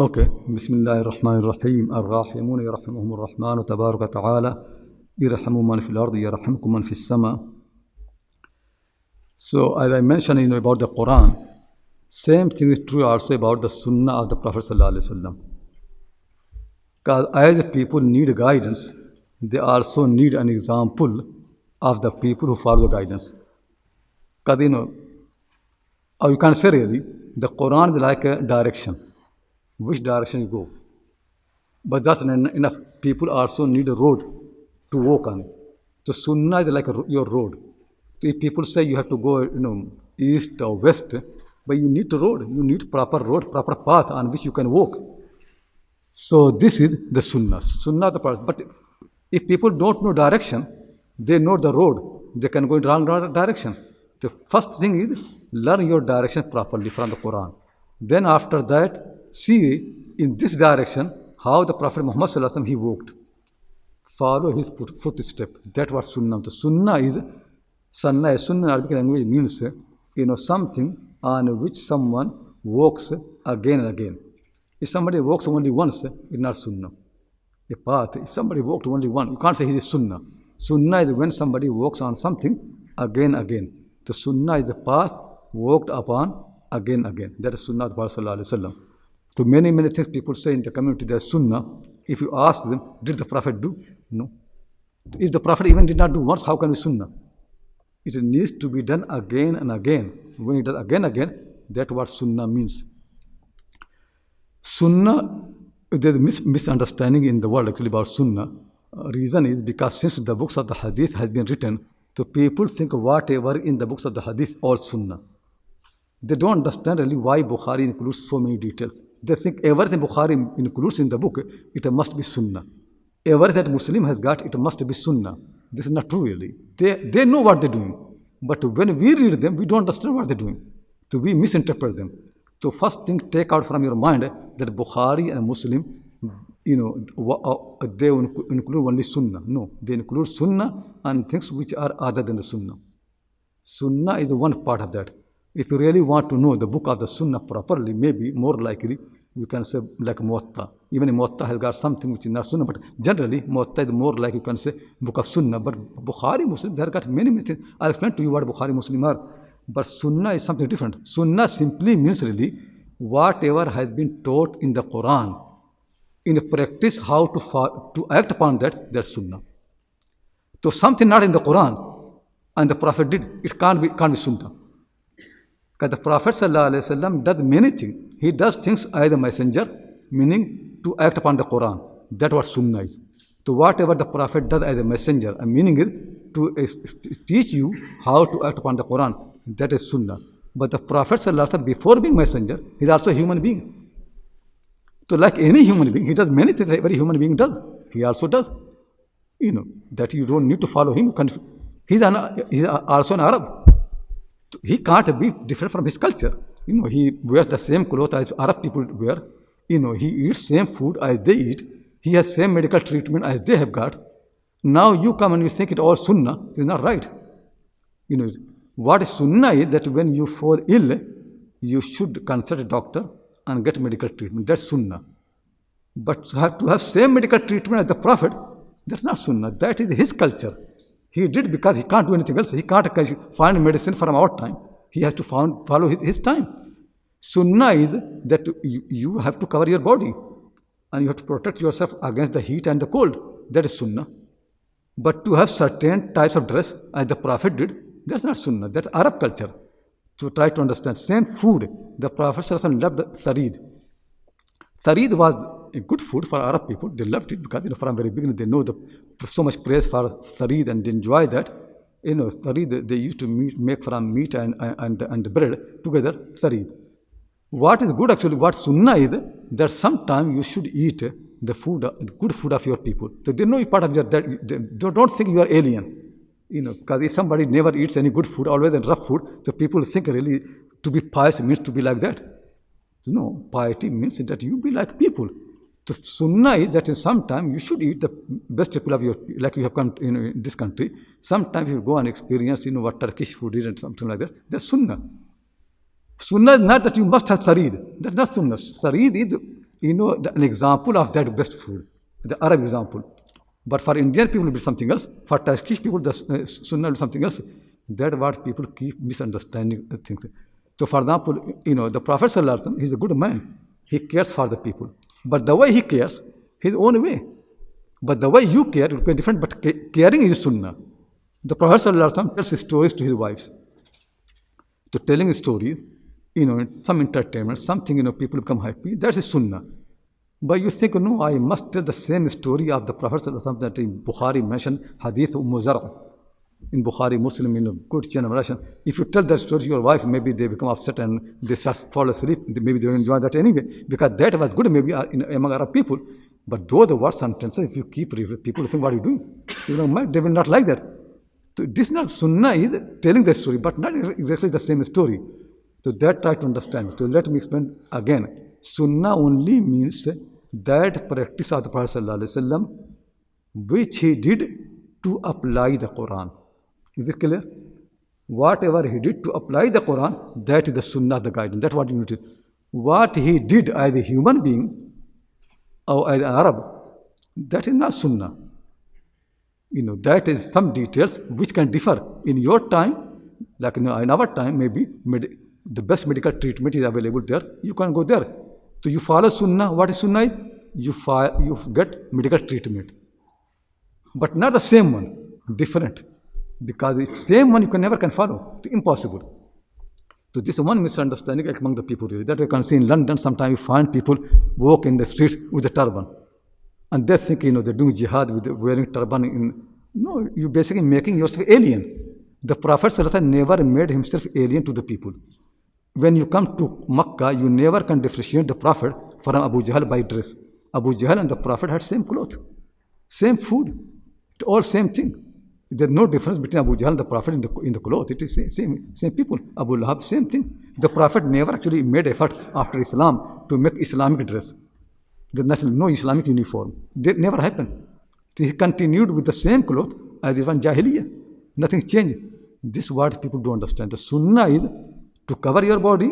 Okay. Bismillahir Rahmanir Rahim. Ar-Rahimun yarhamuhum ar-Rahman tabaraka ta'ala. Irhamu man fil ardi yarhamkum man fis sama. So as I mentioned you know, about the Quran, same thing is true also about the Sunnah of the Prophet sallallahu. Because as people need guidance, they also need an example of the people who follow the guidance. Because you know, or you can say really, the Quran is like a direction, which direction you go. But that's enough. People also need a road to walk on. So Sunnah is like a, your road. So if people say you have to go, you know, east or west, but you need a road. You need proper road, proper path on which you can walk. So this is the Sunnah. Sunnah the path. But if, if people don't know direction, they know the road. They can go in wrong direction. The first thing is learn your direction properly from the Quran. Then after that, see in this direction how the Prophet Muhammad Sallallahu he walked. Follow his foot, footstep. That was Sunnah. The Sunnah is Sunnah. Sunnah in Arabic language means you know something on which someone walks again and again. If somebody walks only once, it's not Sunnah. A path. If somebody walked only one, you can't say he is Sunnah. Sunnah is when somebody walks on something again and again. The Sunnah is the path walked upon again and again. That is Sunnah of Prophet Sallallahu Alaihi Wasallam. To many, many things people say in the community there's Sunnah. If you ask them, did the Prophet do? No. If the Prophet even did not do once, how can be Sunnah? It needs to be done again and again. When it does again and again, that's what Sunnah means. Sunnah, there's a mis- misunderstanding in the world actually about Sunnah. Uh, reason is because since the books of the Hadith has been written, so people think whatever in the books of the Hadith or Sunnah. They don't understand really why Bukhari includes so many details. They think everything Bukhari includes in the book, it must be Sunnah. Everything that Muslim has got, it must be Sunnah. This is not true really. They, they know what they're doing. But when we read them, we don't understand what they're doing. So we misinterpret them. So first thing, take out from your mind that Bukhari and Muslim, you know, uh, they include only Sunnah. No, they include Sunnah and things which are other than the Sunnah. Sunnah is one part of that. If you really want to know the book of the Sunnah properly, maybe more likely you can say like Muwatta. Even Muwatta has got something which is not Sunnah, but generally Muwatta is more like you can say book of Sunnah. But Bukhari Muslim, they have got many, many things. I'll explain to you what Bukhari Muslim are. But Sunnah is something different. Sunnah simply means really whatever has been taught in the Quran. In practice, how to, to act upon that, that's Sunnah. So something not in the Quran and the Prophet did, it can't be, can't be Sunnah. Because the Prophet ﷺ does many things. He does things as a messenger, meaning to act upon the Quran. That what Sunnah is. So whatever the Prophet does as a messenger, and meaning is to teach you how to act upon the Quran. That is Sunnah. But the Prophet ﷺ, before being messenger, he is also a human being. So like any human being, he does many things that every human being does. He also does. You know, that you don't need to follow him. He's, an, he's also an Arab. He can't be different from his culture. You know, he wears the same clothes as Arab people wear. You know, he eats same food as they eat. He has same medical treatment as they have got. Now you come and you think it all sunnah. It's not right. You know, what is sunnah is that when you fall ill, you should consult a doctor and get medical treatment. That's sunnah. But to have, to have same medical treatment as the Prophet, that's not sunnah. That is his culture. He did because he can't do anything else. He can't find medicine from our time. He has to found, follow his, his time. Sunnah is that you, you have to cover your body and you have to protect yourself against the heat and the cold. That is sunnah. But to have certain types of dress as the Prophet did, that's not sunnah. That's Arab culture. To try to understand. Same food. The Prophet loved tharid. Tharid was good food for Arab people. They loved it because you know, from very beginning they know the, so much praise for tharid and they enjoy that. You know, tharid they used to meet, make from meat and, and, and bread together, tharid. What is good actually, what sunnah is, that sometime you should eat the food, the good food of your people. So they know you part of your, that, they don't think you are alien. You know, because if somebody never eats any good food, always in rough food, so people think really to be pious means to be like that. So no, piety means that you be like people. So sunnah is that in some time you should eat the best people of your, like you have come you know, in this country. Sometimes you go and experience, you know, what Turkish food is and something like that. That's sunnah. Sunnah is not that you must have tharid. That's not sunnah. Tharid is You know, the, an example of that best food, the Arab example. But for Indian people, it will be something else. For Turkish people, the uh, Sunnah will be something else. That's what people keep misunderstanding things. So, for example, you know, the Prophet he's a good man. He cares for the people. But the way he cares, his own way. But the way you care it will be different. But caring is Sunnah. The Prophet tells stories to his wives. To telling stories, you know, some entertainment, something, you know, people become happy. That's a Sunnah. But you think, no, I must tell the same story of the Prophet that in Bukhari mentioned Hadith Umm Zara in Bukhari, Muslim, in a good of narration. If you tell that story to your wife, maybe they become upset and they start fall asleep. Maybe they don't enjoy that anyway because that was good maybe uh, in, among Arab people. But though the word sentences, if you keep people think, what are you doing? You know, they will not like that. So this is not Sunnah is telling the story, but not exactly the same story. So that try to understand. So let me explain again. Sunnah only means that practice of the Prophet which he did to apply the Quran. Is it clear? Whatever he did to apply the Quran, that is the Sunnah, the guidance. That's what you need to. What he did as a human being or as an Arab, that is not Sunnah. You know, that is some details which can differ. In your time, like in our time, maybe med- the best medical treatment is available there. You can go there. So you follow Sunnah. What is Sunnah? You, you get medical treatment. But not the same one, different. Because it's the same one you can never can follow. It's impossible. So this is one misunderstanding among the people really. That you can see in London, sometimes you find people walk in the street with a turban. And they think, you know, they're doing jihad with wearing turban. In, no, you're basically making yourself alien. The Prophet never made himself alien to the people. When you come to Makkah, you never can differentiate the Prophet from Abu Jahl by dress. Abu Jahl and the Prophet had same cloth, same food, all same thing. There's no difference between Abu Jahl and the Prophet in the, in the cloth. It is same, same, same people. Abu Lahab, same thing. The Prophet never actually made effort after Islam to make Islamic dress. There's no Islamic uniform. That never happened. He continued with the same cloth as even Jahiliyyah. Nothing changed. This is what people don't understand. The Sunnah is to cover your body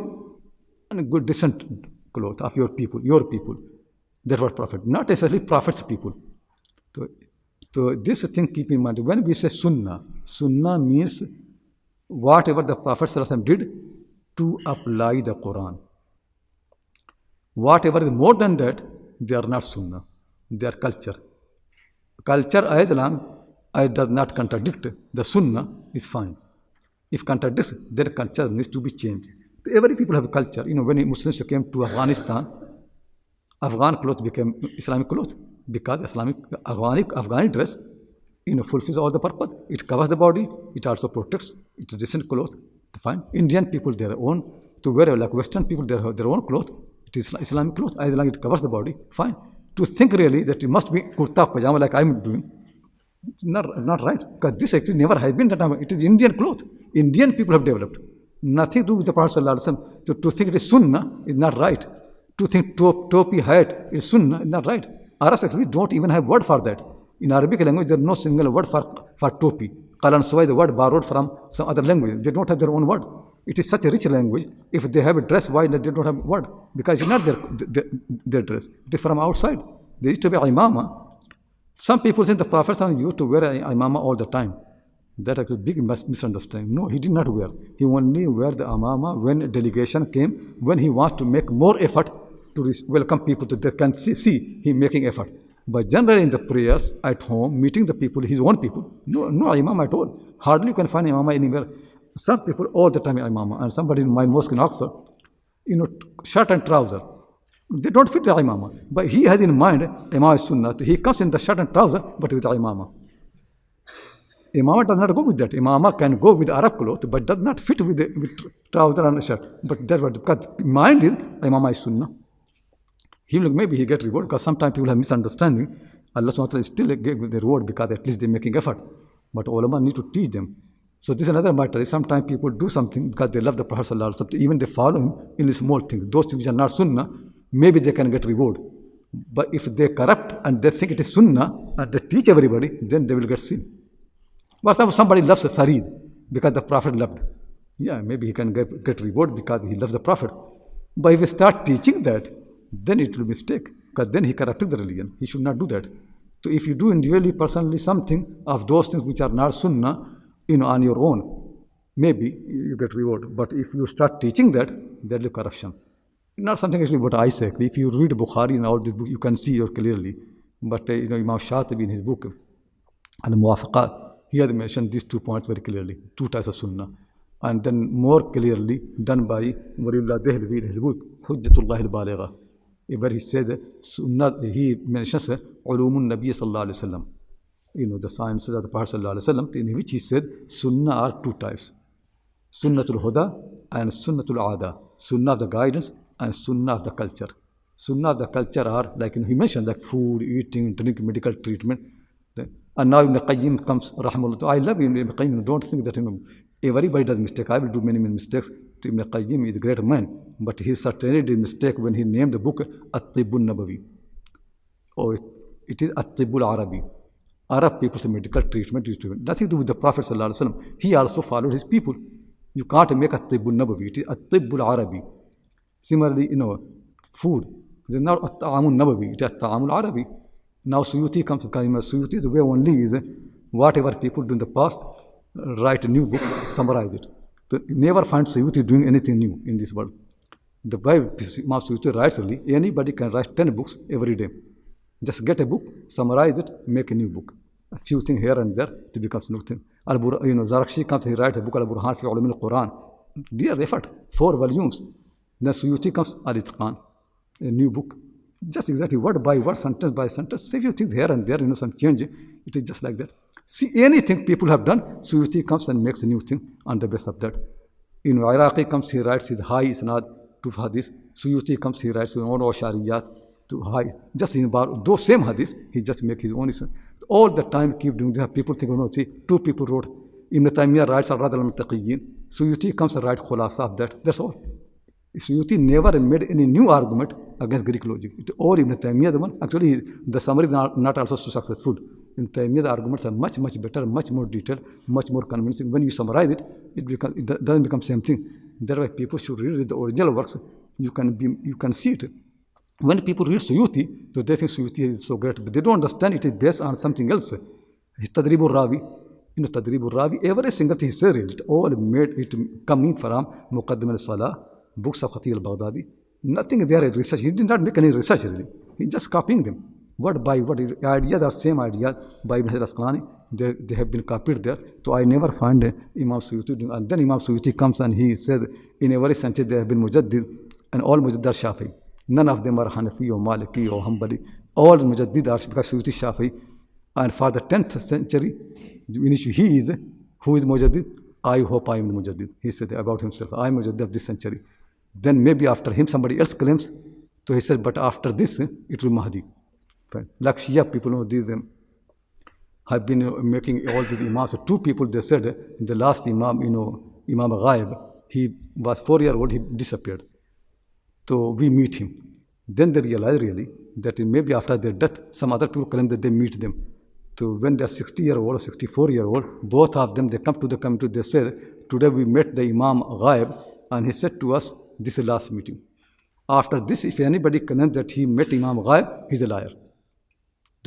and a good decent cloth of your people, your people. That's what Prophet, not necessarily Prophet's people. So, so this thing keep in mind. When we say Sunnah, Sunnah means whatever the Prophet did to apply the Quran. Whatever is more than that, they are not Sunnah. They are culture. Culture as long as does not contradict the Sunnah is fine. If contradicts, their culture needs to be changed. Every people have a culture. You know, when Muslims came to Afghanistan, Afghan clothes became Islamic clothes because Islamic Afghani, Afghani dress you know, fulfills all the purpose. It covers the body, it also protects, it's a decent cloth. Fine. Indian people, their own, to wear like Western people, their, their own cloth, it is Islamic clothes, as long as it covers the body, fine. To think really that it must be kurta pajama like I'm doing, not, not right. Because this actually never has been that. It is Indian cloth. Indian people have developed. Nothing to do with the Prophet. To, to think it is sunnah is not right. To think top, topi hat is sunnah is not right. Arabs actually don't even have word for that. In Arabic language, there is no single word for, for topi. Qalan Suwai, the word borrowed from some other language. They don't have their own word. It is such a rich language. If they have a dress, why they don't have a word? Because it's not their, their, their dress. It is from outside. There used to be imama. Some people say the Prophet used to wear imama all the time. That is a big misunderstanding. No, he did not wear. He only wear the imama when a delegation came, when he wants to make more effort to welcome people to they can see him making effort. But generally in the prayers at home, meeting the people, his own people, no, no imam at all. Hardly you can find imam anywhere. Some people all the time imam, and somebody in my mosque in Oxford, you know, shirt and trouser. They don't fit the imam. But he has in mind imam sunnah. He comes in the shirt and trouser, but with imam. Imama does not go with that. Imama can go with Arab cloth, but does not fit with, the, with trouser and shirt. But that's what, because mind is Imama is sunnah. He will, maybe he get reward because sometimes people have misunderstanding. Allah ta'ala still give the reward because at least they're making effort. But ulama need to teach them. So this is another matter. Sometimes people do something because they love the Prophet sallallahu even they follow him in a small things. Those things which are not sunnah, maybe they can get reward. But if they corrupt and they think it is sunnah and they teach everybody, then they will get sin. But if somebody loves a tharid because the Prophet loved, yeah, maybe he can get, get reward because he loves the Prophet. But if we start teaching that, then it will be mistake. Because then he corrupted the religion. He should not do that. So if you do individually, personally something of those things which are not sunnah, you know, on your own, maybe you get reward. But if you start teaching that, there will be corruption. Not something actually what I say. If you read Bukhari and all this book, you can see it clearly. But uh, you know, Imam Shatibi in his book, Al Muwafaqat, he had mentioned these two points very clearly, two types of sunnah. And then more clearly done by Waliullah Dehlvi in his book, Hujjatullah al-Baligha, where he said, sunnah, he mentions Ulumun Nabi sallallahu alayhi wa sallam, you know, the sciences of the Prophet sallallahu alayhi wa sallam, in which he said, sunnah are two types, sunnatul huda and sunnatul ada, sunnah of the guidance and sunnah of the culture. Sunnah of the culture are like you know, he mentioned like food, eating, drink, medical treatment. And now Ibn Qayyim comes, rahmullah. I love Ibn Qayyim. Don't think that you know, everybody does mistake. I will do many, many mistakes. Ibn Qayyim is a great man, but he certainly did mistake when he named the book At-Tibbul Nabawi. Oh, it, it is At-Tibbul Arabi. Arab people's medical treatment to nothing to do with the Prophet He also followed his people. You can't make At-Tibbul Nabawi. It is At-Tibbul Arabi. Similarly, you know, food. It is not At-Ta'amul Nabawi. It is At-Ta'amul Arabi. Now Suyuti comes to Kalima. Suyuti, the way only is whatever people do in the past, write a new book, summarize it. So never find Suyuti doing anything new in this world. The way Imam Suyuti writes only, anybody can write 10 books every day. Just get a book, summarize it, make a new book. A few things here and there, it becomes new thing. Al you know, Zarkashi comes, he writes a book, Al Burhan fi Ulum al Quran. Dear effort, four volumes. Then Suyuti comes, Al Itqan, a new book just exactly word by word, sentence by sentence, a few things here and there, you know, some change. It is just like that. See anything people have done, Suyuti comes and makes a new thing on the basis of that. In Iraqi comes, he writes his high isnad to hadith. Suyuti comes, he writes his own Shariyat to high. Just in about those same hadith, he just make his own isnad. All the time keep doing that. People think, oh no, see, two people wrote. Ibn Taymiyyah writes Al-Rad al-Mantiqiyyin. Suyuti comes and writes Khulasa of that. That's all. Suyuti never made any new argument against Greek logic. It, or Ibn Taymiyyah, the one, actually, the summary is not, not also so successful. In Taymiyyah, the arguments are much, much better, much more detailed, much more convincing. When you summarize it, it, it doesn't become same thing. Why people should read the original works. You can, be, you can see it. When people read Suyuti, they think Suyuti is so great, but they don't understand it is based on something else. His Tadribul Ravi, you know, Tadribul Ravi, every single thing he said, it all made it coming from Muqaddim al-Salah, books of Khatib al-Baghdadi. Nothing there is research. He did not make any research really. He just copying them. Word by what Ideas are same idea by Ibn Hajar Asqalani. They, they have been copied there. So I never find Imam Suyuti. And then Imam Suyuti comes and he said, in every century there have been Mujaddid and all Mujaddid are Shafi. None of them are Hanafi or Maliki or Hanbali. All Mujaddid are because Suyuti Shafi. And for the 10th century, in which he is, who is Mujaddid? I hope I am Mujaddid. He said about himself, I am Mujaddid of this century. Then maybe after him somebody else claims. So he said, but after this, it will Mahdi. Shia people know these um, have been uh, making all these imams. So two people they said the last imam, you know, Imam Ghaib, he was four year old, he disappeared. So we meet him. Then they realize really that maybe after their death, some other people claim that they meet them. So when they're 60 year old or 64 year old, both of them they come to the committee, they say, Today we met the Imam Ghaib, and he said to us, This is the last meeting. After this, if anybody claims that he met Imam Ghaib, he's a liar.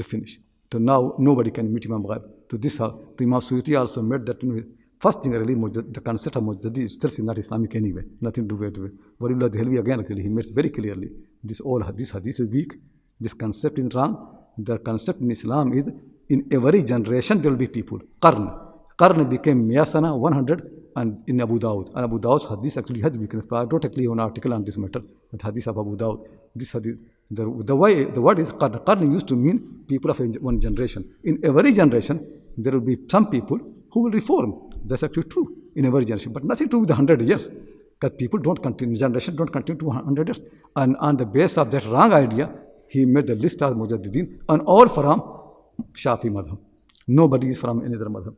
To finish. So now nobody can meet Imam Ghaib. So this how the Imam Suyuti also made that you know, first thing really the concept of Mujaddid itself is not Islamic anyway, nothing to do with it. Waliullah Dehlvi again actually he makes very clearly this all this hadith is weak, this concept is wrong. The concept in Islam is in every generation there will be people. Qarn. Qarn became Miyasana 100 and in Abu Dawud. And Abu Dawud's hadith actually has weakness. But I wrote actually an article on this matter, the hadith of Abu Dawud. This hadith, the, the way, the word is Qarn. Qarn used to mean people of one generation. In every generation, there will be some people who will reform. That's actually true in every generation, but nothing to do with the 100 years. Because people don't continue, generation don't continue to 100 years. And on the base of that wrong idea, he made the list of Mujaddidin and all from Shafi madhab. Nobody is from any other madhab.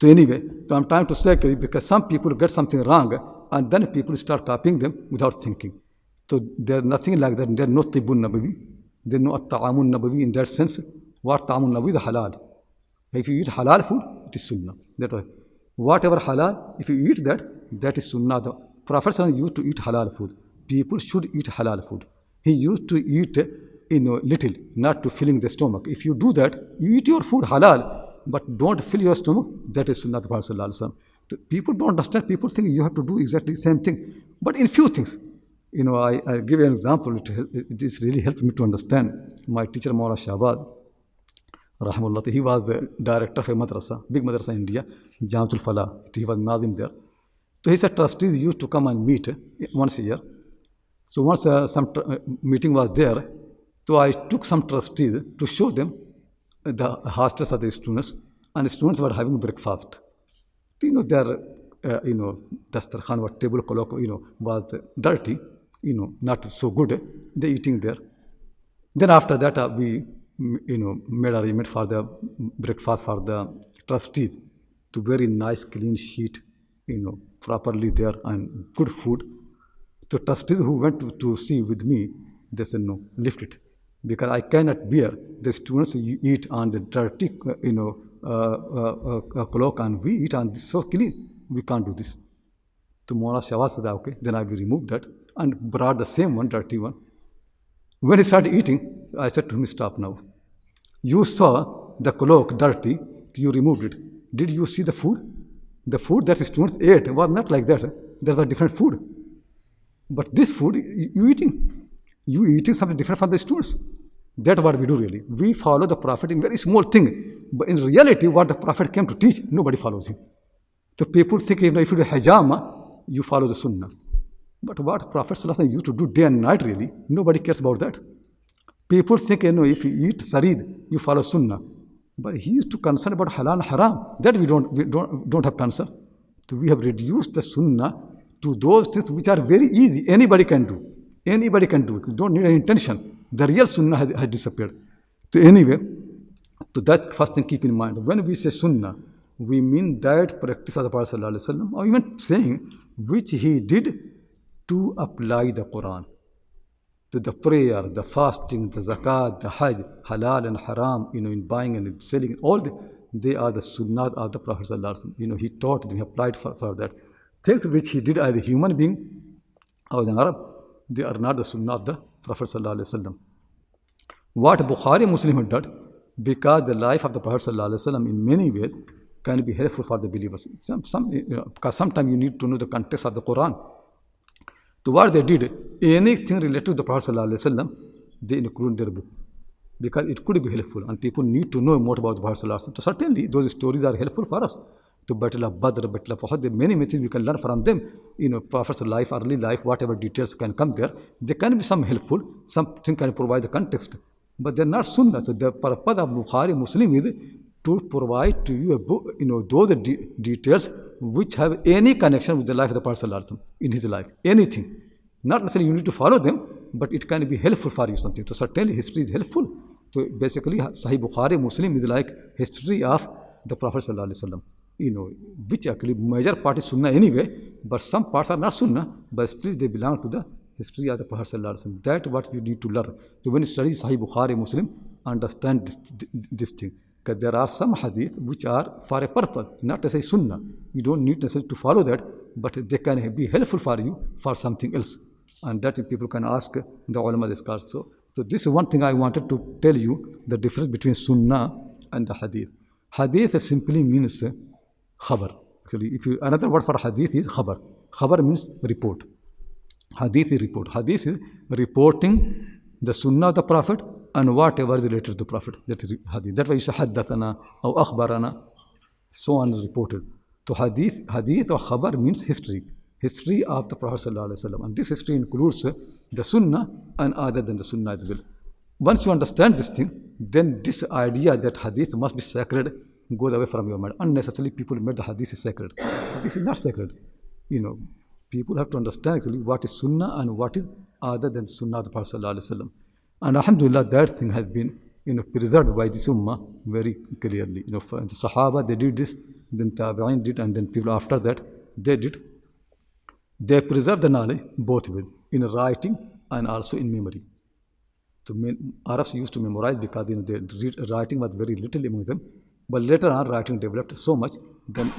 So anyway, so I'm trying to say because some people get something wrong and then people start copying them without thinking. So there's nothing like that. There's no tibun nabawi. There's no ta'amun nabawi in that sense. What ta'amun nabawi is halal. If you eat halal food, it is sunnah. That way. Whatever halal, if you eat that, that is sunnah. The Prophet used to eat halal food. People should eat halal food. He used to eat, you know, little, not to filling the stomach. If you do that, you eat your food halal, but don't fill your stomach. That is Sunnah of Prophet People don't understand. People think you have to do exactly the same thing, but in few things. You know, I, I give you an example. It, it is really helped me to understand. My teacher, Maula Shahbaz, Rahimullah, he was the director of a madrasa, big madrasa in India, Jamiatul Falah. He was Nazim there. So he said trustees used to come and meet once a year. So once uh, some uh, meeting was there, so I took some trustees to show them the hostels of the students, and the students were having breakfast. You know, their, uh, you know, dastarkhan or table clock, you know, was dirty, you know, not so good. They eating there. Then after that, uh, we, you know, made arrangement for the breakfast for the trustees to very nice clean sheet, you know, properly there and good food. The trustees who went to, to see with me, they said, no, lift it. Because I cannot bear the students you eat on the dirty, uh, you know, uh, uh, uh, and we eat on this so clean. We can't do this. Tomorrow Shawaz okay, then I will remove that and brought the same one, dirty one. When he started eating, I said to him, stop now. You saw the cloak dirty, you removed it. Did you see the food? The food that the students ate was not like that. There was different food. But this food, you eating. You eating something different from the students. That's what we do really. We follow the Prophet in very small thing. But in reality, what the Prophet came to teach, nobody follows him. So people think know, if you do hijama, you follow the sunnah. But what Prophet used to do day and night really, nobody cares about that. People think, you know, if you eat sarid, you follow sunnah. But he used to concern about halal and haram. That we don't, we don't, don't have concern. So we have reduced the sunnah to those things which are very easy. Anybody can do. Anybody can do it. You don't need any intention. The real sunnah has, has disappeared. So anyway, so that first thing keep in mind. When we say sunnah, we mean that practice of the Prophet or even saying which he did to apply the Quran. To the prayer, the fasting, the zakat, the hajj, halal and haram, you know, in buying and selling, all the, they are the sunnah of the Prophet. You know, he taught them, he applied for, for that. Things which he did as a human being, or an Arab, they are not the sunnah of the Prophet. What Bukhari Muslim had done, because the life of the Prophet in many ways can be helpful for the believers. Some, some, you know, because sometimes you need to know the context of the Quran. So what they did, anything related to the Prophet Wasallam, they include in their book. Because it could be helpful and people need to know more about the Prophet Wasallam. So certainly those stories are helpful for us. The Battle of Badr, Battle of Uhud, many, many things we can learn from them. You know, Prophet's life, early life, whatever details can come there. There can be some helpful, something can provide the context. But they're not sunnah. So the purpose of Bukhari Muslim is to provide to you book, you know, those de- details which have any connection with the life of the Alaihi Wasallam in his life. Anything. Not necessarily you need to follow them, but it can be helpful for you something. So certainly history is helpful. So basically Sahih Bukhari Muslim is like history of the Prophet Sallallahu Alaihi Wasallam. You know, which actually major part is Sunnah anyway, but some parts are not Sunnah, but still they belong to the history of the Prophet Sallallahu Alaihi Wasallam. That's what you need to learn. So when you study Sahih Bukhari Muslim, understand this, this thing. Because there are some hadith which are for a purpose, not as a sunnah. You don't need necessarily to follow that, but they can be helpful for you for something else. And that people can ask the ulama scholars. So, so this is one thing I wanted to tell you, the difference between sunnah and the hadith. Hadith simply means khabar. Actually, if you, another word for hadith is khabar. Khabar means report. Hadith is report. Hadith is reporting the sunnah of the Prophet and whatever related to the Prophet. That is hadith. That's why you say haddathana or akhbarana, so on is reported. So hadith, hadith or khabar means history. History of the Prophet. And this history includes the sunnah and other than the sunnah as well. Once you understand this thing, then this idea that hadith must be sacred goes away from your mind. Unnecessarily people made the hadith is sacred. This is not sacred. You know, people have to understand actually what is sunnah and what is other than sunnah of the Prophet. And alhamdulillah, that thing has been you know, preserved by this ummah very clearly. You know, for the Sahaba, they did this, then Tabi'in did, and then people after that, they did. They preserved the knowledge both with in writing and also in memory. So Arabs used to memorize because you know, their writing was very little among them. But later on, writing developed so much, then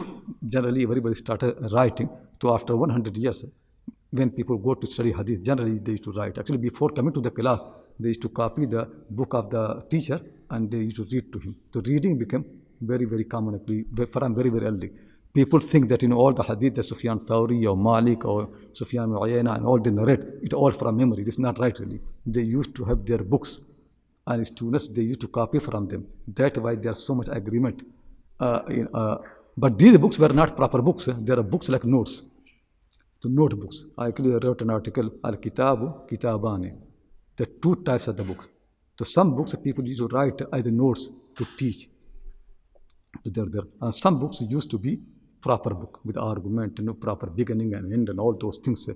generally everybody started writing. So after 100 years, when people go to study hadith, generally they used to write. Actually, before coming to the class, they used to copy the book of the teacher and they used to read to him. So reading became very, very common actually from very, very early. People think that in all the hadith that Sufyan Thawri or Malik or Sufyan Uyayna and all they narrate, it all from memory. This is not right really. They used to have their books and students, they used to copy from them. That's why there's so much agreement. Uh, in, uh, but these books were not proper books. There are books like notes. The notebooks. I actually wrote an article, Al-Kitabu Kitabani. There are two types of the books. So some books people used to write as notes to teach. There, there. And some books used to be proper book with argument, you know, proper beginning and end and all those things.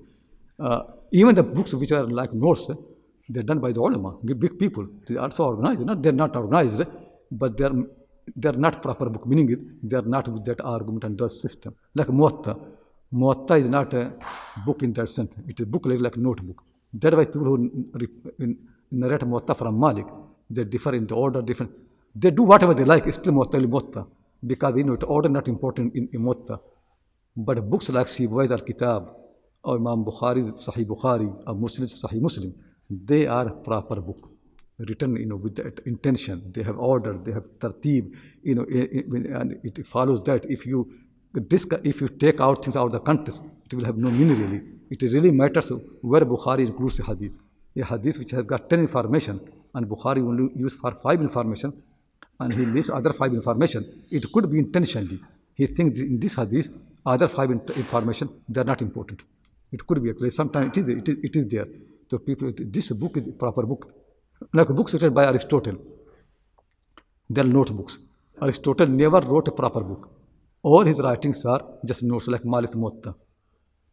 Uh, even the books which are like notes, they're done by the ulama, big people. They are also organized. Not, they're not organized, but they're, they're not proper book, meaning it, they're not with that argument and that system. Like Muatta. Muatta is not a book in that sense. It is a book like, like notebook. That's why people who narrate Muatta from Malik, they differ in the order, different. They do whatever they like, still Muatta is Muatta. Because you know, the order not important in, in Muatta. But books like Sibawayh's al-Kitab, or Imam Bukhari, Sahih Bukhari, or Muslim, Sahih Muslim, they are proper book written you know with that intention they have order they have tartib you know eh, eh, and it follows that if you if you take out things out of the context it will have no meaning really it really matters where bukhari includes the hadith a hadith which has got 10 information and bukhari only used for 5 information and he lists other 5 information it could be intentionally he thinks in this hadith other 5 information they are not important it could be actually sometimes it is, it is, it is there so people, this book is proper book. Like books written by Aristotle. They are notebooks. Aristotle never wrote a proper book. All his writings are just notes like Malik's Muwatta.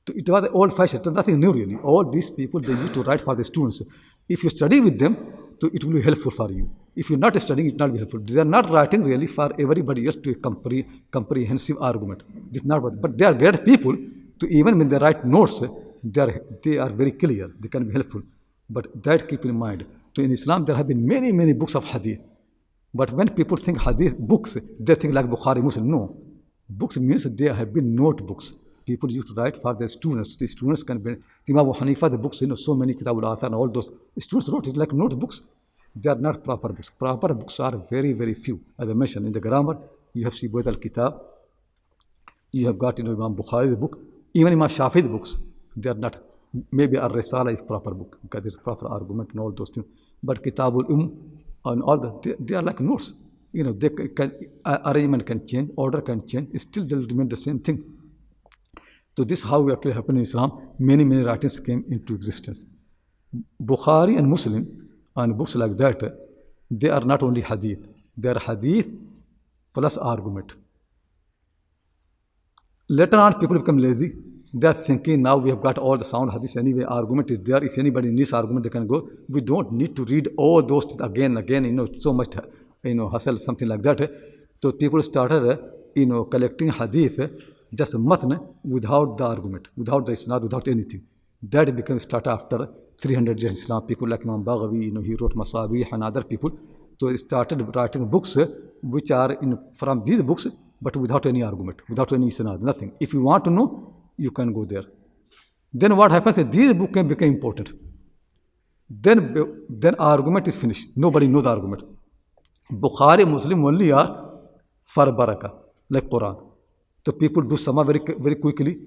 It was old fashioned, nothing new really. All these people, they used to write for the students. If you study with them, it will be helpful for you. If you're not studying, it will not be helpful. They are not writing really for everybody else to a compre comprehensive argument. This is not what, but they are great people to even when they write notes, they are, they are very clear, they can be helpful. But that keep in mind. So in Islam, there have been many, many books of hadith. But when people think hadith books, they think like Bukhari, Muslim. No. Books means there have been notebooks. People used to write for their students. The students can be, Imam Hanifa, the books, you know, so many Kitab al and all those. Students wrote it like notebooks. They are not proper books. Proper books are very, very few. As I mentioned, in the grammar, you have Sibawayh al-Kitab. You have got, you know, Imam Bukhari's book. Even Imam Shafi, the books they are not maybe a risala is proper book because there's proper argument and all those things but kitabul um and all that they, they, are like notes you know they can uh, arrangement can change order can change still they'll remain the same thing. So this is how actually happened in islam. Many many writings came into existence. Bukhari and muslim and books like that they are not only hadith. They are hadith plus argument. Later on people become lazy. They're thinking now we have got all the sound hadith anyway, argument is there. If anybody needs argument, they can go. We don't need to read all those again, and again, you know, so much, you know, hustle, something like that. So people started, you know, collecting hadith, just matn without the argument, without the isnad, without anything. That became start after 300 years Islam. People like Imam Baghawi, you know, he wrote Masabih and other people. So started writing books which are in, from these books, but without any argument, without any isnad, nothing. If you want to know, you can go there. Then what happens is these books became important. Then, then argument is finished. Nobody knows the argument. Bukhari, Muslim only are for barakah, like Quran. So people do sama very, very quickly.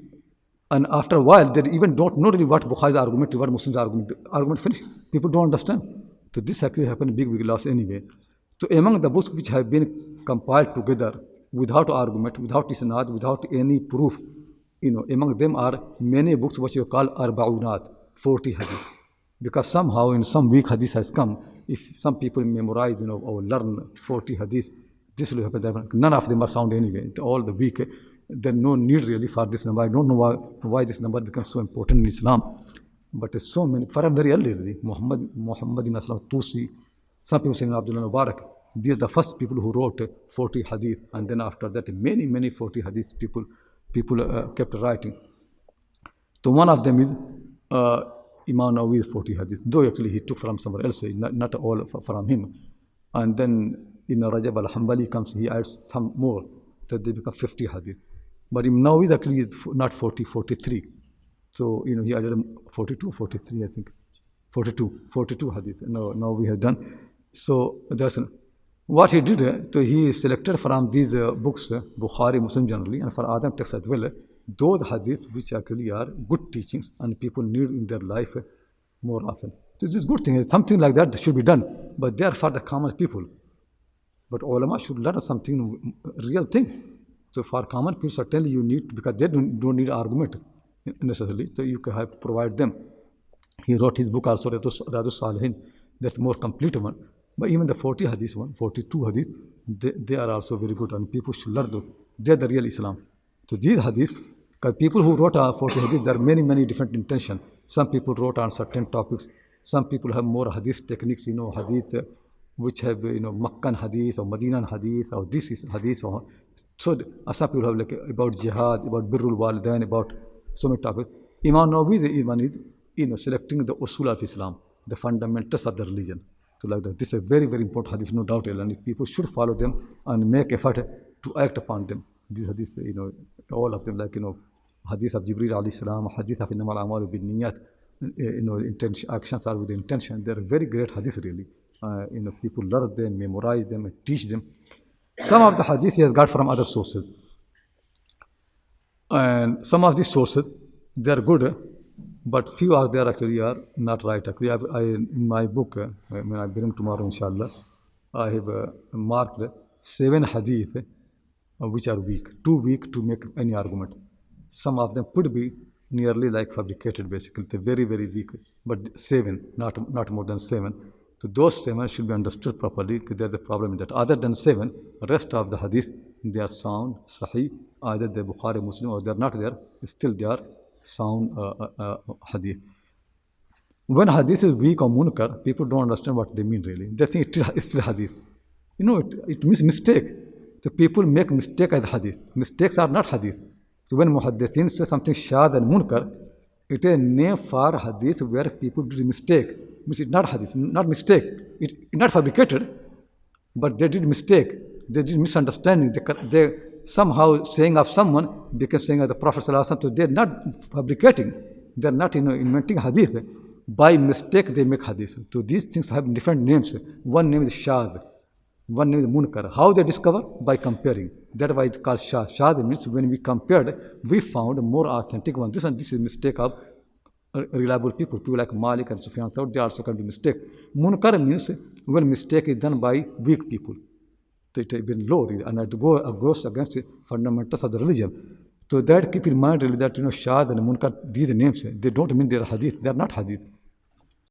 And after a while, they even don't know really what Bukhari's argument what Muslim's argument. Argument finished. People don't understand. So this actually happened big, big loss anyway. So among the books which have been compiled together without argument, without isnad, without any proof, you know, among them are many books which you call Arba'unat, 40 hadith. Because somehow in some week hadith has come, if some people memorize, you know, or learn 40 hadith, this will happen. None of them are sound anyway. All the week, there's no need really for this number. I don't know why, why this number becomes so important in Islam. But so many, from very early, really, Muhammad, Muhammad ibn Aslam, Tusi, some people say Abdullah Mubarak, they are the first people who wrote 40 hadith. And then after that, many, many 40 hadith people people uh, kept writing. So one of them is uh, Imam Nawawi's 40 hadith, though actually he took from somewhere else, not, not all from him. And then Ibn Rajab al-Hambali comes, he adds some more, that they become 50 hadith. But Imam Nawawi actually is not 40, 43. So, you know, he added 42, 43, I think. 42, 42 hadith. Now, now we have done. So, that's what he did. uh, So, he selected from these uh, books, uh, Bukhari, Muslim generally, and for Adam texts as well, those hadiths which actually are good teachings and people need in their life more often. This is good thing. Something like that should be done, but they are for the common people. But ulama should learn something real thing. So for common people, certainly you need because they don't, don't need argument necessarily. So you can have to provide them. He wrote his book also, Riyadus Salihin. That's more complete one. But even the 40 hadith one, 42 hadith, they, they are also very good and people should learn those. They're the real Islam. So these hadiths, because people who wrote 40 hadith, there are many, many different intentions. Some people wrote on certain topics. Some people have more hadith techniques, you know, hadith uh, which have, you know, Makkan hadith or Madinan hadith or this is hadith. Or, so uh, some people have like about jihad, about birrul walidain, about so many topics. Imam Nawawi, the Imam is, you know, selecting the usul of Islam, the fundamentals of the religion. So like that, this is a very, very important hadith, no doubt. And if people should follow them and make effort to act upon them. These hadiths, you know, all of them, like, you know, hadith of Jibreel alayhi salam, hadith of Innamal Amalu bin Niyat, you know, intention, actions are with intention. They're very great hadith, really. Uh, you know, people learn them, memorize them, and teach them. Some of the hadith he has got from other sources. And some of these sources, they are good, but few are there actually are not right. Actually, I, I, in my book, uh, when I bring tomorrow, inshallah, I have uh, marked seven hadith uh, which are weak, too weak to make any argument. Some of them could be nearly like fabricated, basically. They're very, very weak, but seven, not, not more than seven. So those seven should be understood properly. There's a problem in that. Other than seven, rest of the hadith, they are sound, sahih, either they're Bukhari, Muslim, or they're not there, still they are sound uh, uh, uh, hadith. When hadith is weak or munkar, people don't understand what they mean really. They think it's still hadith. You know, it, it means mistake. So people make mistake as hadith. Mistakes are not hadith. So when muhaddithin say something shad and munkar, it is a name for hadith where people do mistake. Means it's not hadith, not mistake. It, it's not fabricated, but they did mistake. They did misunderstanding. They, they somehow saying of someone because saying of the Prophet so they're not fabricating. They're not you know, inventing hadith. By mistake they make hadith. So these things have different names. One name is shad. One name is munkar. How they discover? By comparing. That's why it's called shad. Shad means when we compared, we found more authentic one. This one, this is mistake of reliable people. People like Malik and Sufyan Thawr, they also can do mistake. Munkar means when mistake is done by weak people. So it has been low and it go, goes against the fundamentals of the religion. So that keep in mind really that you know shad and munkar, these names, they don't mean they are hadith. They are not hadith.